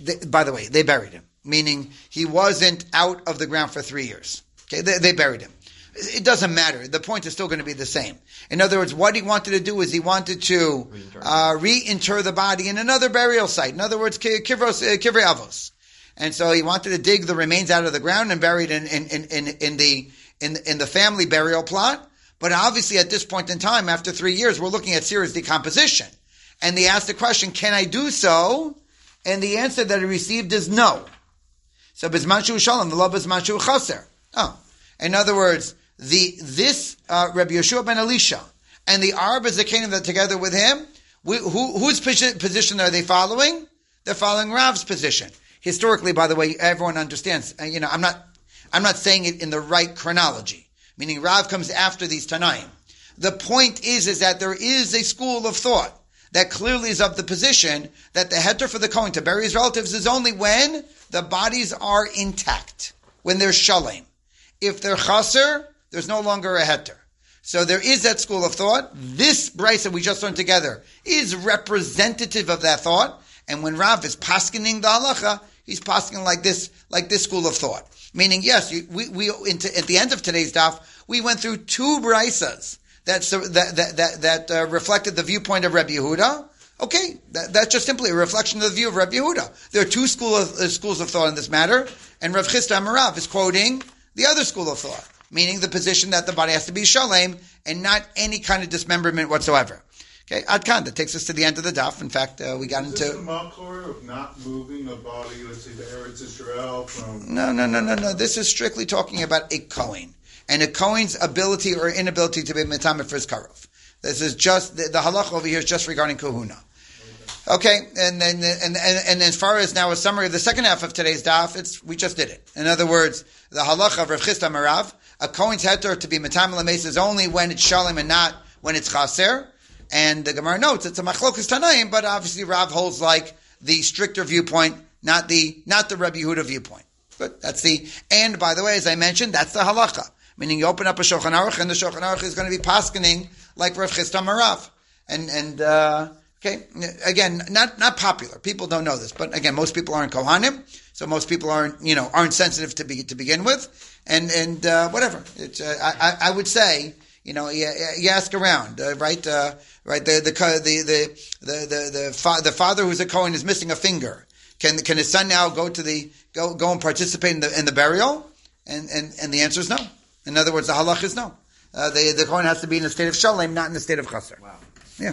They, by the way, they buried him, meaning he wasn't out of the ground for three years. Okay, they, they buried him. It doesn't matter. The point is still going to be the same. In other words, what he wanted to do is he wanted to uh, reinter the body in another burial site. In other words, kivros, uh, kivrei avos. And so he wanted to dig the remains out of the ground and bury it in, in, in, in, the in, in the family burial plot. But obviously, at this point in time, after three years, we're looking at serious decomposition. And they asked the question, "Can I do so?" And the answer that he received is no. So bismanshu shalom, the love bismanshu chaser. Oh, in other words, the this uh, Rabbi Yeshua ben Elisha and the Arba Zakanim that together with him, we, who, whose position are they following? They're following Rav's position. Historically, by the way, everyone understands. Uh, you know, I'm not, I'm not saying it in the right chronology. Meaning, Rav comes after these Tanaim. The point is, is that there is a school of thought that clearly is of the position that the heter for the Kohen to bury his relatives is only when the bodies are intact, when they're shalem. If they're chaser, there's no longer a heter. So there is that school of thought. This brisa that we just learned together is representative of that thought. And when Rav is paskening the halacha, he's paskening like this, like this school of thought. Meaning, yes, we, we into, at the end of today's daf, we went through two brisas that that that that, uh, reflected the viewpoint of Rabbi Yehuda. Okay, that, that's just simply a reflection of the view of Rabbi Yehuda. There are two school of, uh, schools of thought in this matter, and Rav Chisda Amarav is quoting the other school of thought, meaning the position that the body has to be shalem and not any kind of dismemberment whatsoever. Okay, Adkan, that takes us to the end of the daf. In fact, uh, we got Is into. The makor of not moving a body, let's say the Eretz Israel from. No, no, no, no, no. This is strictly talking about a Kohen. And a Kohen's ability or inability to be Metamet for his Karov. This is just, the, the halach over here is just regarding Kahuna. Okay, and then and, and and as far as now a summary of the second half of today's daf, it's we just did it. In other words, the halacha of Rav Chisda Marav, a Kohen's heter to be lames is only when it's shalim and not when it's chaser. And the Gemara notes it's a machlokas tanaim, but obviously Rav holds like the stricter viewpoint, not the not the Rabbi Yehuda viewpoint. But that's the and by the way, as I mentioned, that's the halacha. Meaning you open up a Shulchan Aruch and the Shulchan Aruch is going to be paskening like Rav Chistam Rav. And and uh, okay, again, not not popular. People don't know this, but again, most people aren't kohanim, so most people aren't you know aren't sensitive to be to begin with, and and uh, whatever. It's uh, I, I would say you know you, you ask around uh, right uh, right the the the the the the, fa- the father who's a kohen is missing a finger. Can can his son now go to the go go and participate in the in the burial? And and and the answer is no. In other words, the halach is no. Uh, the the kohen has to be in a state of shalom, not in a state of chaser. Wow. Yeah.